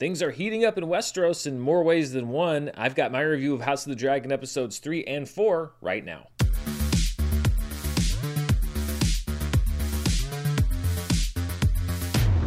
Things are heating up in Westeros in more ways than one. I've got my review of House of the Dragon episodes 3 and 4 right now.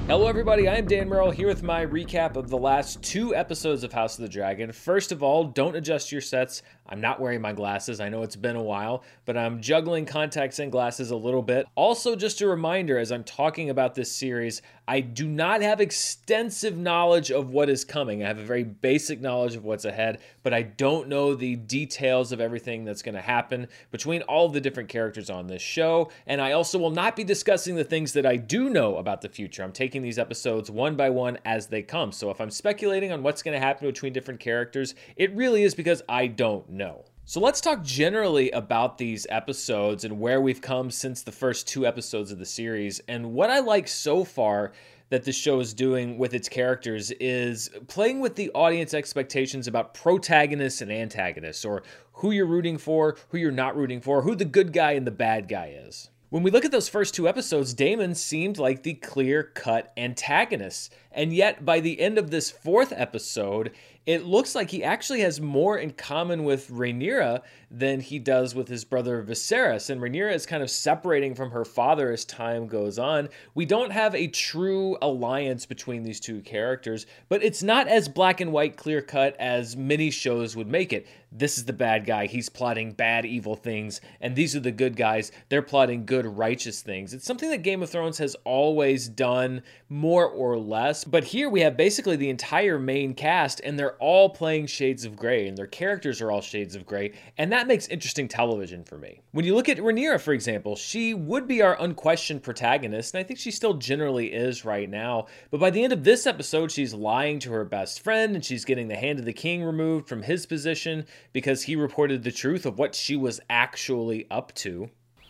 Hello, everybody. I'm Dan Merrill here with my recap of the last two episodes of House of the Dragon. First of all, don't adjust your sets. I'm not wearing my glasses. I know it's been a while, but I'm juggling contacts and glasses a little bit. Also, just a reminder as I'm talking about this series, I do not have extensive knowledge of what is coming. I have a very basic knowledge of what's ahead, but I don't know the details of everything that's going to happen between all the different characters on this show. And I also will not be discussing the things that I do know about the future. I'm taking these episodes one by one as they come. So if I'm speculating on what's going to happen between different characters, it really is because I don't know. So let's talk generally about these episodes and where we've come since the first two episodes of the series. And what I like so far that the show is doing with its characters is playing with the audience expectations about protagonists and antagonists, or who you're rooting for, who you're not rooting for, who the good guy and the bad guy is. When we look at those first two episodes, Daemon seemed like the clear cut antagonist. And yet, by the end of this fourth episode, it looks like he actually has more in common with Rhaenyra than he does with his brother Viserys. And Rhaenyra is kind of separating from her father as time goes on. We don't have a true alliance between these two characters, but it's not as black and white clear cut as many shows would make it. This is the bad guy. He's plotting bad, evil things. And these are the good guys. They're plotting good, righteous things. It's something that Game of Thrones has always done more or less. But here we have basically the entire main cast, and they're all playing shades of gray, and their characters are all shades of gray. And that makes interesting television for me. When you look at Rhaenyra, for example, she would be our unquestioned protagonist, and I think she still generally is right now. But by the end of this episode, she's lying to her best friend, and she's getting the hand of the king removed from his position because he reported the truth of what she was actually up to.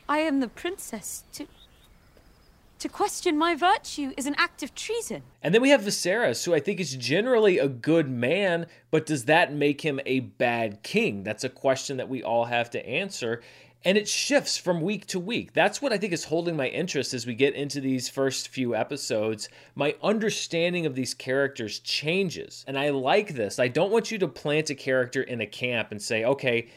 I am the princess. To to question my virtue is an act of treason. And then we have Viserys, who I think is generally a good man, but does that make him a bad king? That's a question that we all have to answer. And it shifts from week to week. That's what I think is holding my interest as we get into these first few episodes. My understanding of these characters changes. And I like this. I don't want you to plant a character in a camp and say, okay,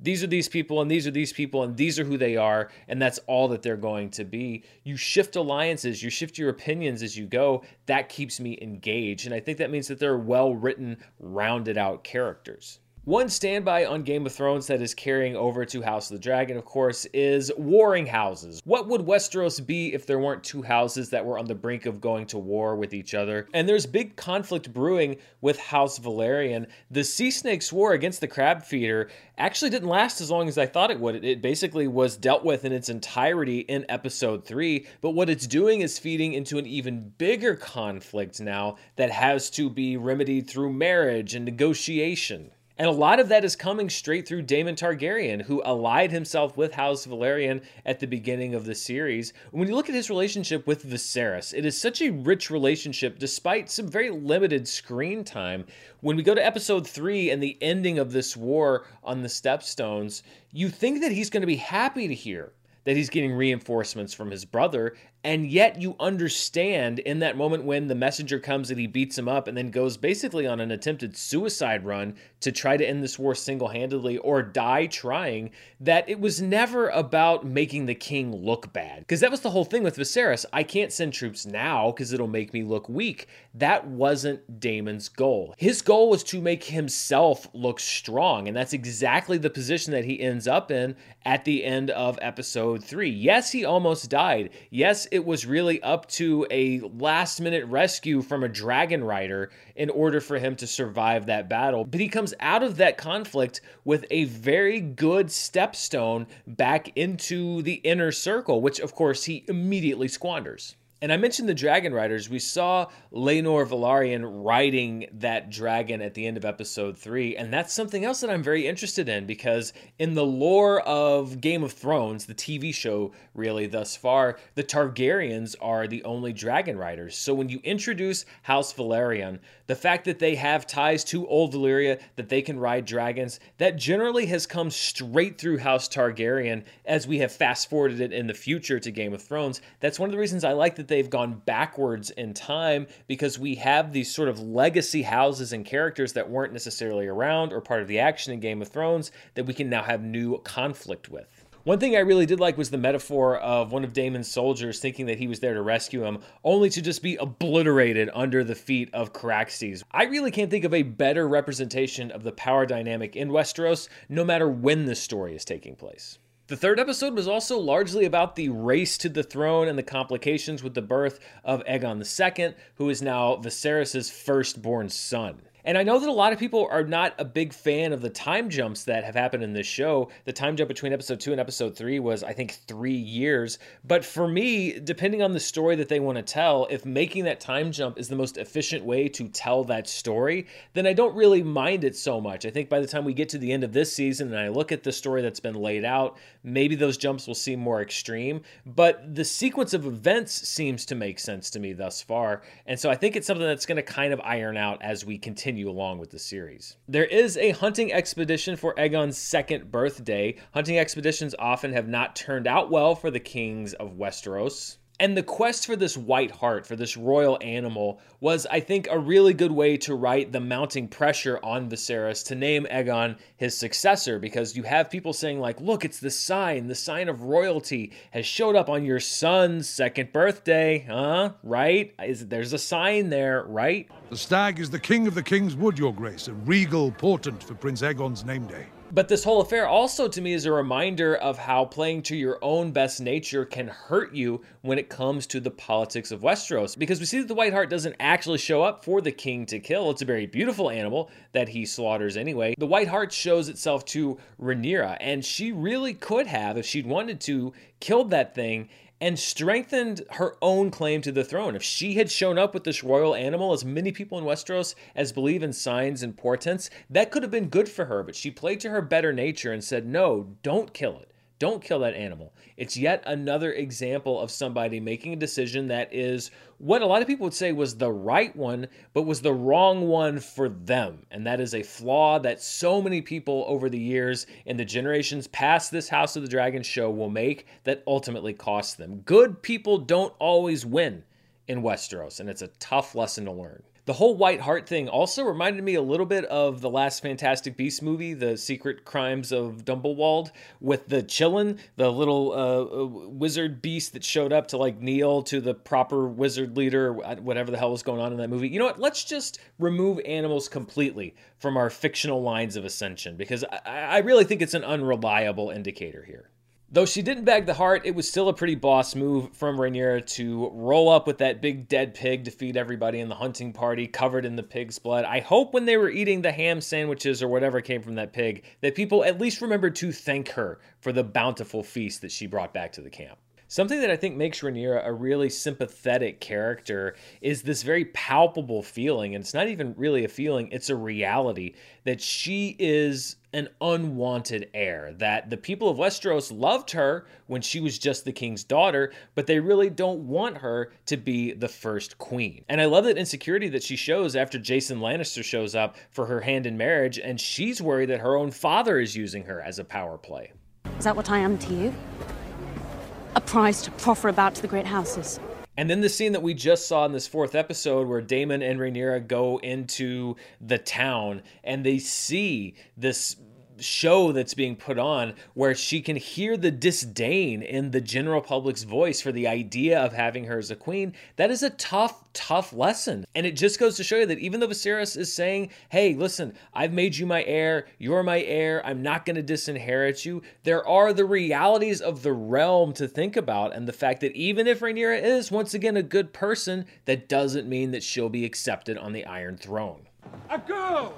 these are these people and these are these people and these are who they are and that's all that they're going to be you shift alliances you shift your opinions as you go that keeps me engaged and i think that means that they're well written rounded out characters one standby on Game of Thrones that is carrying over to House of the Dragon, of course, is warring houses. What would Westeros be if there weren't two houses that were on the brink of going to war with each other? And there's big conflict brewing with House Velaryon. The Sea Snakes War against the Crab Feeder actually didn't last as long as I thought it would. It basically was dealt with in its entirety in episode 3, but what it's doing is feeding into an even bigger conflict now that has to be remedied through marriage and negotiation. And a lot of that is coming straight through Daemon Targaryen, who allied himself with House Velaryon at the beginning of the series. When you look at his relationship with Viserys, it is such a rich relationship despite some very limited screen time. When we go to episode 3 and the ending of this war on the Stepstones, you think that he's going to be happy to hear that he's getting reinforcements from his brother and yet you understand in that moment when the messenger comes and he beats him up and then goes basically on an attempted suicide run to try to end this war single handedly or die trying, that it was never about making the king look bad. Because that was the whole thing with Viserys. I can't send troops now because it'll make me look weak. That wasn't Daemon's goal. His goal was to make himself look strong. And that's exactly the position that he ends up in at the end of episode three. Yes, he almost died. Yes, it was really up to a last minute rescue from a dragon rider in order for him to survive that battle. But he comes out of that conflict with a very good stepstone back into the inner circle, which of course he immediately squanders. And I mentioned the Dragon Riders. We saw Laenor Velaryon riding that dragon at the end of episode three, and that's something else that I'm very interested in because in the lore of Game of Thrones, the TV show, really thus far, the Targaryens are the only Dragon Riders. So when you introduce House Velaryon, the fact that they have ties to Old Valyria, that they can ride dragons, that generally has come straight through House Targaryen as we have fast forwarded it in the future to Game of Thrones. That's one of the reasons I like that they've gone backwards in time because we have these sort of legacy houses and characters that weren't necessarily around or part of the action in Game of Thrones that we can now have new conflict with. One thing I really did like was the metaphor of one of Daemon's soldiers thinking that he was there to rescue him, only to just be obliterated under the feet of Caraxes. I really can't think of a better representation of the power dynamic in Westeros, no matter when the story is taking place. The third episode was also largely about the race to the throne and the complications with the birth of Aegon II, who is now Viserys' firstborn son. And I know that a lot of people are not a big fan of the time jumps that have happened in this show. The time jump between episode two and episode three was, I think, three years. But for me, depending on the story that they want to tell, if making that time jump is the most efficient way to tell that story, then I don't really mind it so much. I think by the time we get to the end of this season and I look at the story that's been laid out, maybe those jumps will seem more extreme. But the sequence of events seems to make sense to me thus far. And so I think it's something that's going to kind of iron out as we continue continue along with the series. There is a hunting expedition for Aegon's second birthday. Hunting expeditions often have not turned out well for the kings of Westeros. And the quest for this white hart, for this royal animal, was, I think, a really good way to write the mounting pressure on Viserys to name Aegon his successor because you have people saying, like, look, it's the sign, the sign of royalty has showed up on your son's second birthday, huh? Right? Is There's a sign there, right? The stag is the king of the king's wood, your grace, a regal portent for Prince Aegon's name day. But this whole affair also to me is a reminder of how playing to your own best nature can hurt you when it comes to the politics of Westeros. Because we see that the White Hart doesn't actually show up for the king to kill. It's a very beautiful animal that he slaughters anyway. The White Hart shows itself to Rhaenyra, and she really could have, if she'd wanted to, killed that thing and strengthened her own claim to the throne. If she had shown up with this royal animal, as many people in Westeros as believe in signs and portents, that could have been good for her, but she played to her better nature and said, No, don't kill it. Don't kill that animal. It's yet another example of somebody making a decision that is what a lot of people would say was the right one, but was the wrong one for them. And that is a flaw that so many people over the years in the generations past this House of the Dragon show will make that ultimately costs them. Good people don't always win in Westeros, and it's a tough lesson to learn. The whole White Hart thing also reminded me a little bit of the last Fantastic Beast movie, The Secret Crimes of Dumbledore, with the Qilin, the little uh, uh, wizard beast that showed up to like kneel to the proper wizard leader, whatever the hell was going on in that movie. You know what? Let's just remove animals completely from our fictional lines of ascension because I, I really think it's an unreliable indicator here. Though she didn't bag the hart, it was still a pretty boss move from Rhaenyra to roll up with that big dead pig to feed everybody in the hunting party covered in the pig's blood. I hope when they were eating the ham sandwiches or whatever came from that pig, that people at least remembered to thank her for the bountiful feast that she brought back to the camp. Something that I think makes Rhaenyra a really sympathetic character is this very palpable feeling, and it's not even really a feeling, it's a reality that she is an unwanted heir. That the people of Westeros loved her when she was just the king's daughter, but they really don't want her to be the first queen. And I love that insecurity that she shows after Jason Lannister shows up for her hand in marriage, and she's worried that her own father is using her as a power play. Is that what I am to you? A prize to proffer about to the great houses. And then the scene that we just saw in this fourth episode where Daemon and Rhaenyra go into the town and they see this show that's being put on where she can hear the disdain in the general public's voice for the idea of having her as a queen, that is a tough, tough lesson. And it just goes to show you that even though Viserys is saying, hey, listen, I've made you my heir, you're my heir, I'm not going to disinherit you, there are the realities of the realm to think about. And the fact that even if Rhaenyra is, once again, a good person, that doesn't mean that she'll be accepted on the Iron Throne. A girl!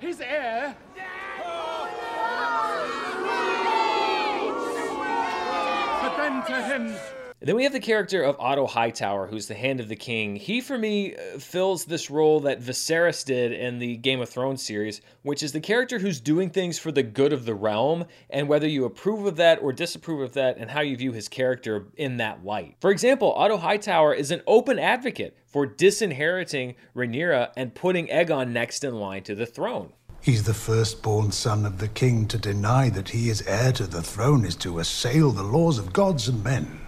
His heir? Him Then we have the character of Otto Hightower, who's the Hand of the King. He, for me, uh, fills this role that Viserys did in the Game of Thrones series, which is the character who's doing things for the good of the realm, and whether you approve of that or disapprove of that, and how you view his character in that light. For example, Otto Hightower is an open advocate for disinheriting Rhaenyra and putting Aegon next in line to the throne. He's the firstborn son of the king. To deny that he is heir to the throne is to assail the laws of gods and men.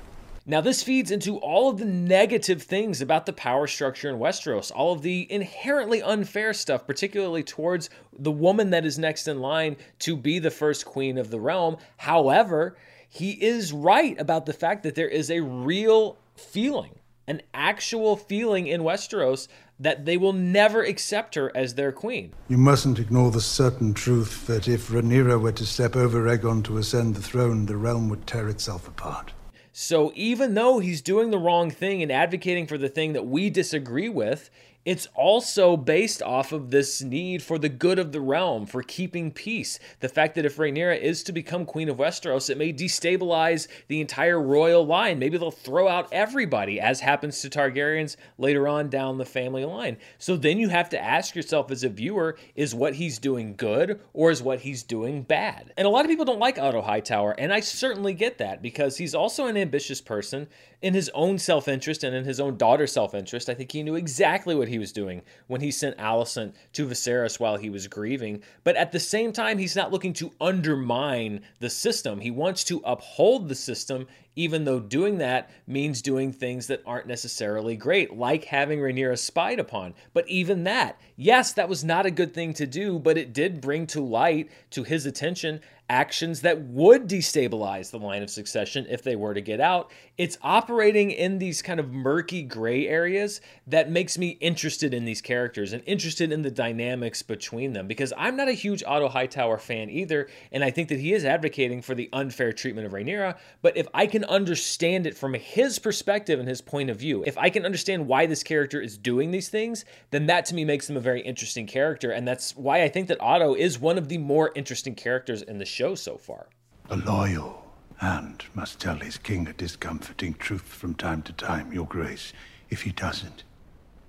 Now, this feeds into all of the negative things about the power structure in Westeros, all of the inherently unfair stuff, particularly towards the woman that is next in line to be the first queen of the realm. However, he is right about the fact that there is a real feeling, an actual feeling in Westeros that they will never accept her as their queen. You mustn't ignore the certain truth that if Rhaenyra were to step over Aegon to ascend the throne, the realm would tear itself apart. So even though he's doing the wrong thing and advocating for the thing that we disagree with, it's also based off of this need for the good of the realm, for keeping peace. The fact that if Rhaenyra is to become Queen of Westeros, it may destabilize the entire royal line. Maybe they'll throw out everybody, as happens to Targaryens later on down the family line. So then you have to ask yourself as a viewer is what he's doing good or is what he's doing bad? And a lot of people don't like Otto Hightower, and I certainly get that because he's also an ambitious person in his own self interest and in his own daughter's self interest. I think he knew exactly what he was doing when he sent Alicent to Viserys while he was grieving. But at the same time, he's not looking to undermine the system. He wants to uphold the system even though doing that means doing things that aren't necessarily great, like having Rhaenyra spied upon. But even that, yes, that was not a good thing to do, but it did bring to light, to his attention, actions that would destabilize the line of succession if they were to get out. It's operating in these kind of murky gray areas that makes me interested in these characters and interested in the dynamics between them because I'm not a huge Otto Hightower fan either, and I think that he is advocating for the unfair treatment of Rhaenyra. But if I can understand it from his perspective and his point of view, if I can understand why this character is doing these things, then that to me makes him a very interesting character. And that's why I think that Otto is one of the more interesting characters in the show show so far. A loyal and must tell his king a discomforting truth from time to time, Your Grace. If he doesn't,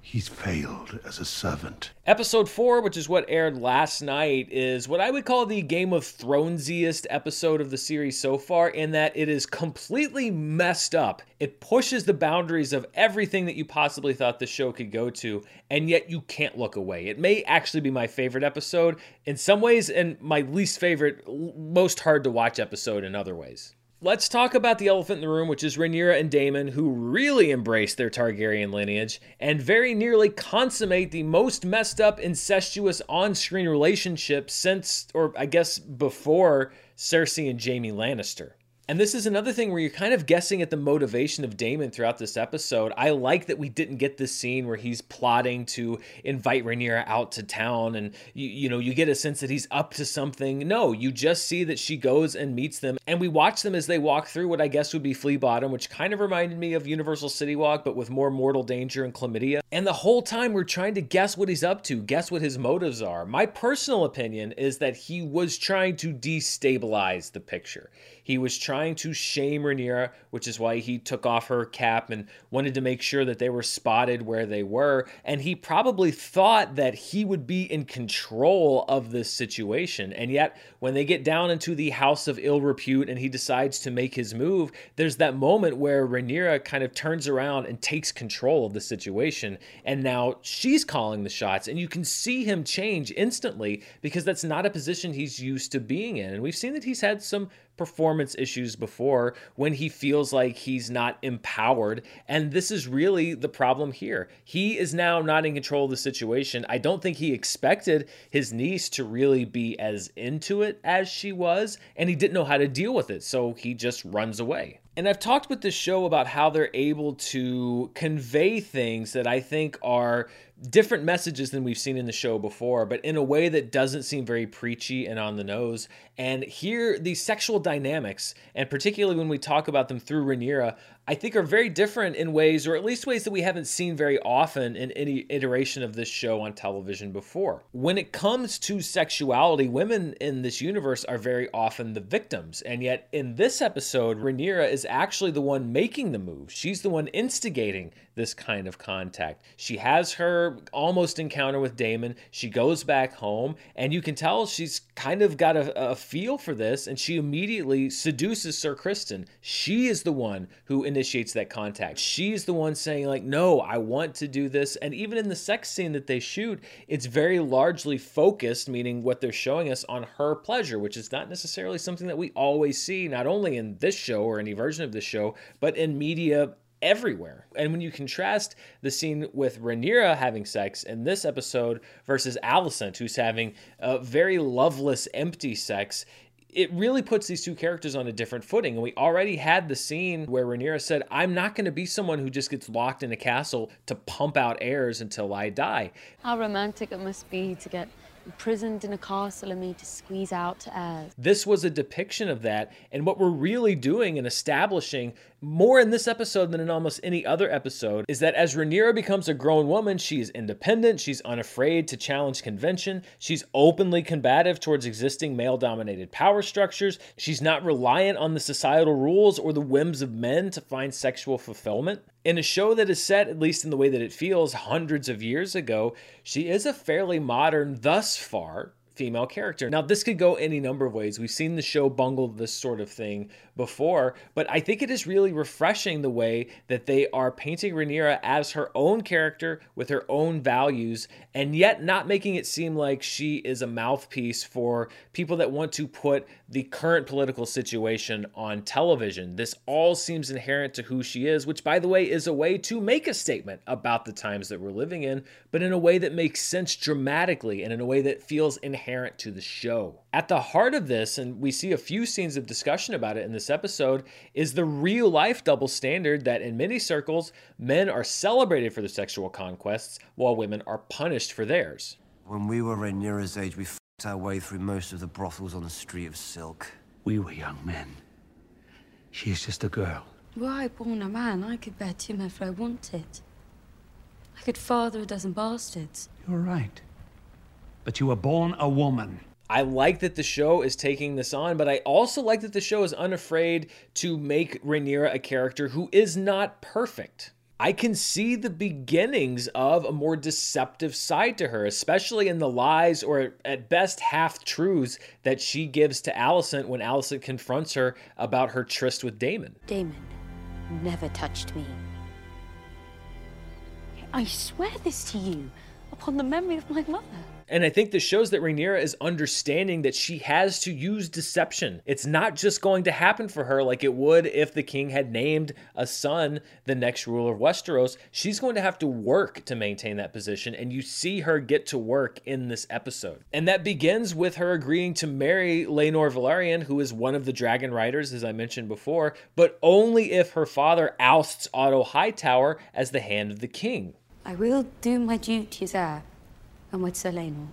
He's failed as a servant. Episode 4, which is what aired last night, is what I would call the Game of Thronesiest episode of the series so far, in that it is completely messed up. It pushes the boundaries of everything that you possibly thought the show could go to, and yet you can't look away. It may actually be my favorite episode in some ways, and my least favorite, most hard to watch episode in other ways. Let's talk about the elephant in the room, which is Rhaenyra and Daemon, who really embrace their Targaryen lineage and very nearly consummate the most messed up, incestuous on screen relationship since, or I guess before, Cersei and Jaime Lannister. And this is another thing where you're kind of guessing at the motivation of Daemon throughout this episode. I like that we didn't get this scene where he's plotting to invite Rhaenyra out to town and you, you know, you get a sense that he's up to something. No, you just see that she goes and meets them and we watch them as they walk through what I guess would be Flea Bottom, which kind of reminded me of Universal City Walk but with more mortal danger and chlamydia. And the whole time we're trying to guess what he's up to, guess what his motives are. My personal opinion is that he was trying to destabilize the picture. He was trying to shame Rhaenyra, which is why he took off her cap and wanted to make sure that they were spotted where they were. And he probably thought that he would be in control of this situation. And yet, when they get down into the house of ill repute and he decides to make his move, there's that moment where Rhaenyra kind of turns around and takes control of the situation. And now she's calling the shots. And you can see him change instantly because that's not a position he's used to being in. And we've seen that he's had some performance issues before when he feels like he's not empowered. And this is really the problem here. He is now not in control of the situation. I don't think he expected his niece to really be as into it as she was, and he didn't know how to deal with it. So he just runs away. And I've talked with this show about how they're able to convey things that I think are different messages than we've seen in the show before, but in a way that doesn't seem very preachy and on the nose. And here, these sexual dynamics, and particularly when we talk about them through Rhaenyra, I think are very different in ways, or at least ways that we haven't seen very often in any iteration of this show on television before. When it comes to sexuality, women in this universe are very often the victims, and yet in this episode, Rhaenyra is actually the one making the move. She's the one instigating this kind of contact. She has her almost encounter with Daemon. She goes back home, and you can tell she's kind of got a, a feel for this, and she immediately seduces Sir Criston. She is the one who initiates that contact. She's the one saying, like, no, I want to do this. And even in the sex scene that they shoot, it's very largely focused, meaning what they're showing us on her pleasure, which is not necessarily something that we always see, not only in this show or any version of the show, but in media everywhere. And when you contrast the scene with Rhaenyra having sex in this episode versus Alicent, who's having a very loveless, empty sex, it really puts these two characters on a different footing. And we already had the scene where Rhaenyra said, I'm not going to be someone who just gets locked in a castle to pump out heirs until I die. How romantic it must be to get imprisoned in a castle and made to squeeze out heirs. This was a depiction of that. And what we're really doing and establishing more in this episode than in almost any other episode is that as Rhaenyra becomes a grown woman, she is independent, she's unafraid to challenge convention, she's openly combative towards existing male dominated power structures, she's not reliant on the societal rules or the whims of men to find sexual fulfillment. In a show that is set, at least in the way that it feels, hundreds of years ago, she is a fairly modern, thus far, female character. Now, this could go any number of ways. We've seen the show bungle this sort of thing before, but I think it is really refreshing the way that they are painting Rhaenyra as her own character with her own values, and yet not making it seem like she is a mouthpiece for people that want to put the current political situation on television. This all seems inherent to who she is, which, by the way, is a way to make a statement about the times that we're living in, but in a way that makes sense dramatically and in a way that feels inherent inherent to the show. At the heart of this, and we see a few scenes of discussion about it in this episode, is the real life double standard that in many circles, men are celebrated for their sexual conquests while women are punished for theirs. When we were in Rhaenyra's age, we f***ed our way through most of the brothels on the Street of Silk. We were young men. She is just a girl. Were I born a man, I could bear Tim if I wanted. I could father a dozen bastards. You're right but you were born a woman. I like that the show is taking this on, but I also like that the show is unafraid to make Rhaenyra a character who is not perfect. I can see the beginnings of a more deceptive side to her, especially in the lies or at best half truths that she gives to Alicent when Alicent confronts her about her tryst with Daemon. Daemon never touched me. I swear this to you upon the memory of my mother. And I think this shows that Rhaenyra is understanding that she has to use deception. It's not just going to happen for her like it would if the king had named a son the next ruler of Westeros. She's going to have to work to maintain that position, and you see her get to work in this episode. And that begins with her agreeing to marry Laenor Velaryon, who is one of the dragon riders, as I mentioned before, but only if her father ousts Otto Hightower as the hand of the king. I will do my duty, sir uh, and Laenor.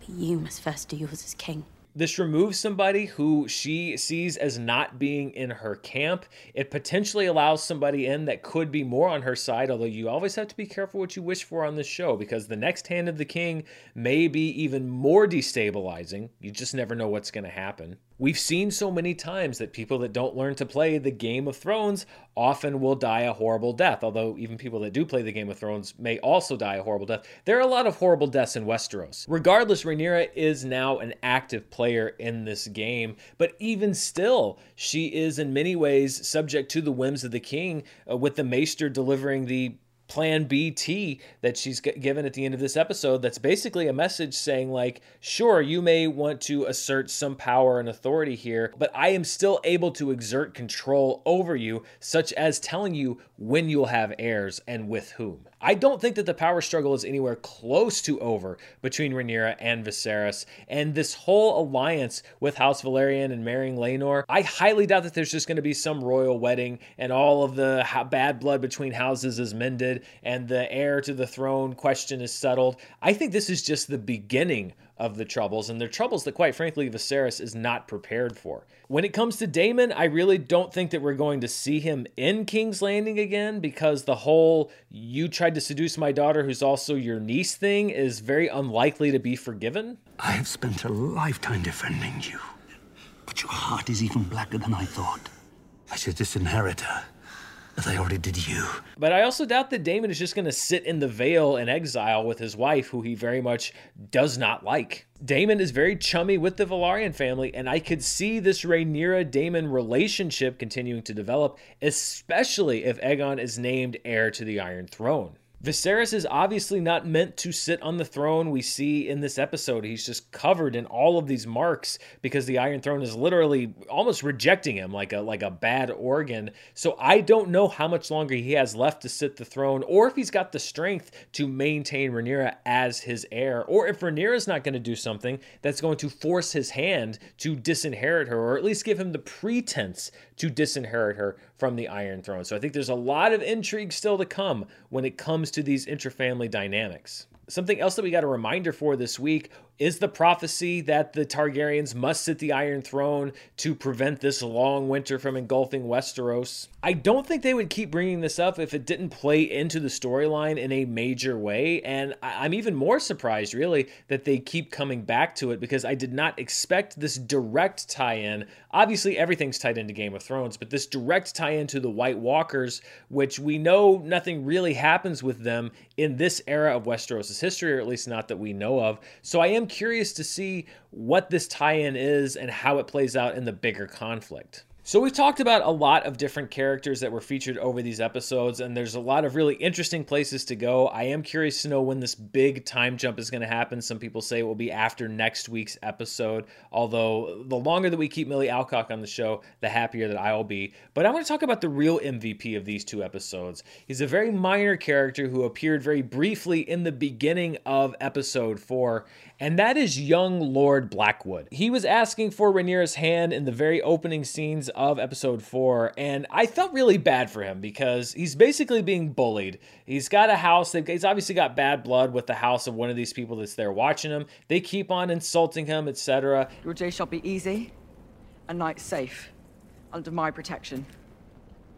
But you must first do yours as king. This removes somebody who she sees as not being in her camp. It potentially allows somebody in that could be more on her side, although you always have to be careful what you wish for on this show because the next hand of the king may be even more destabilizing. You just never know what's going to happen. We've seen so many times that people that don't learn to play the Game of Thrones often will die a horrible death, although even people that do play the Game of Thrones may also die a horrible death. There are a lot of horrible deaths in Westeros. Regardless, Rhaenyra is now an active player in this game, but even still, she is in many ways subject to the whims of the king, uh, with the Maester delivering the plan BT that she's given at the end of this episode that's basically a message saying like sure you may want to assert some power and authority here but I am still able to exert control over you such as telling you when you'll have heirs and with whom I don't think that the power struggle is anywhere close to over between Rhaenyra and Viserys. And this whole alliance with House Velaryon and marrying Laenor, I highly doubt that there's just going to be some royal wedding and all of the bad blood between houses is mended and the heir to the throne question is settled. I think this is just the beginning of the troubles, and they're troubles that, quite frankly, Viserys is not prepared for. When it comes to Daemon, I really don't think that we're going to see him in King's Landing again because the whole you tried to seduce my daughter, who's also your niece thing, is very unlikely to be forgiven. I have spent a lifetime defending you, but your heart is even blacker than I thought. I should disinherit disinheritor, I already did you. But I also doubt that Daemon is just going to sit in the Vale in exile with his wife, who he very much does not like. Daemon is very chummy with the Velaryon family, and I could see this Rhaenyra Daemon relationship continuing to develop, especially if Aegon is named heir to the Iron Throne. Viserys is obviously not meant to sit on the throne we see in this episode. He's just covered in all of these marks because the Iron Throne is literally almost rejecting him like a like a bad organ. So I don't know how much longer he has left to sit the throne or if he's got the strength to maintain Rhaenyra as his heir or if Rhaenyra's not going to do something that's going to force his hand to disinherit her or at least give him the pretense to disinherit her from the Iron Throne. So I think there's a lot of intrigue still to come when it comes to these interfamily dynamics. Something else that we got a reminder for this week is the prophecy that the Targaryens must sit the Iron Throne to prevent this long winter from engulfing Westeros. I don't think they would keep bringing this up if it didn't play into the storyline in a major way. And I'm even more surprised, really, that they keep coming back to it because I did not expect this direct tie in. Obviously, everything's tied into Game of Thrones, but this direct tie in to the White Walkers, which we know nothing really happens with them in this era of Westeros' history, or at least not that we know of. So I am curious to see what this tie in is and how it plays out in the bigger conflict. So, we've talked about a lot of different characters that were featured over these episodes, and there's a lot of really interesting places to go. I am curious to know when this big time jump is going to happen. Some people say it will be after next week's episode, although the longer that we keep Millie Alcock on the show, the happier that I will be. But I want to talk about the real MVP of these two episodes. He's a very minor character who appeared very briefly in the beginning of episode four, and that is young Lord Blackwood. He was asking for Rhaenyra's hand in the very opening scenes of episode four, and I felt really bad for him because he's basically being bullied. He's got a house, he's obviously got bad blood with the house of one of these people that's there watching him. They keep on insulting him, etc. Your day shall be easy, and night safe, under my protection.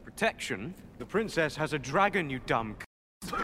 Protection? The princess has a dragon, you dumb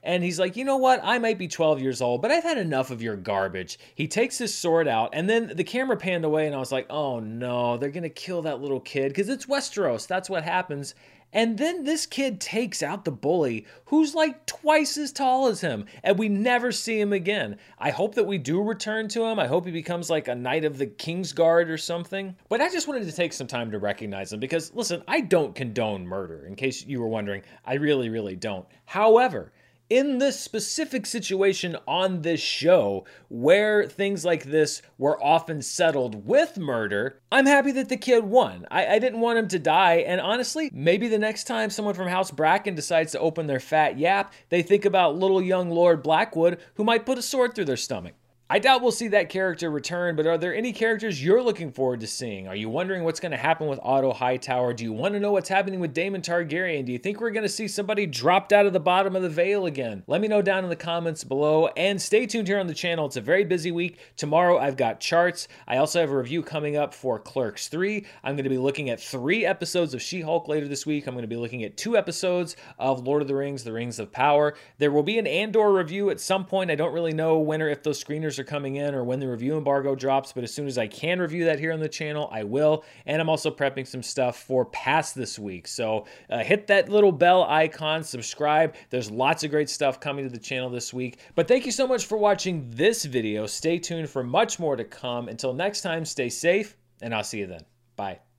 and he's like, you know what? I might be 12 years old, but I've had enough of your garbage. He takes his sword out, and then the camera panned away, and I was like, oh no, they're gonna kill that little kid because it's Westeros. That's what happens. And then this kid takes out the bully, who's like twice as tall as him, and we never see him again. I hope that we do return to him. I hope he becomes like a knight of the King's Guard or something. But I just wanted to take some time to recognize him because, listen, I don't condone murder, in case you were wondering. I really, really don't. However, in this specific situation on this show, where things like this were often settled with murder, I'm happy that the kid won. I, I, didn't want him to die, and honestly, maybe the next time someone from House Bracken decides to open their fat yap, they think about little young Lord Blackwood who might put a sword through their stomach. I doubt we'll see that character return, but are there any characters you're looking forward to seeing? Are you wondering what's going to happen with Otto Hightower? Do you want to know what's happening with Daemon Targaryen? Do you think we're going to see somebody dropped out of the bottom of the Vale again? Let me know down in the comments below and stay tuned here on the channel. It's a very busy week. Tomorrow I've got charts. I also have a review coming up for Clerks 3. I'm going to be looking at three episodes of She Hulk later this week. I'm going to be looking at two episodes of Lord of the Rings, The Rings of Power. There will be an Andor review at some point. I don't really know when or if those screeners are coming in or when the review embargo drops, but as soon as I can review that here on the channel, I will. And I'm also prepping some stuff for past this week. So uh, hit that little bell icon, subscribe. There's lots of great stuff coming to the channel this week. But thank you so much for watching this video. Stay tuned for much more to come. Until next time, stay safe, and I'll see you then. Bye.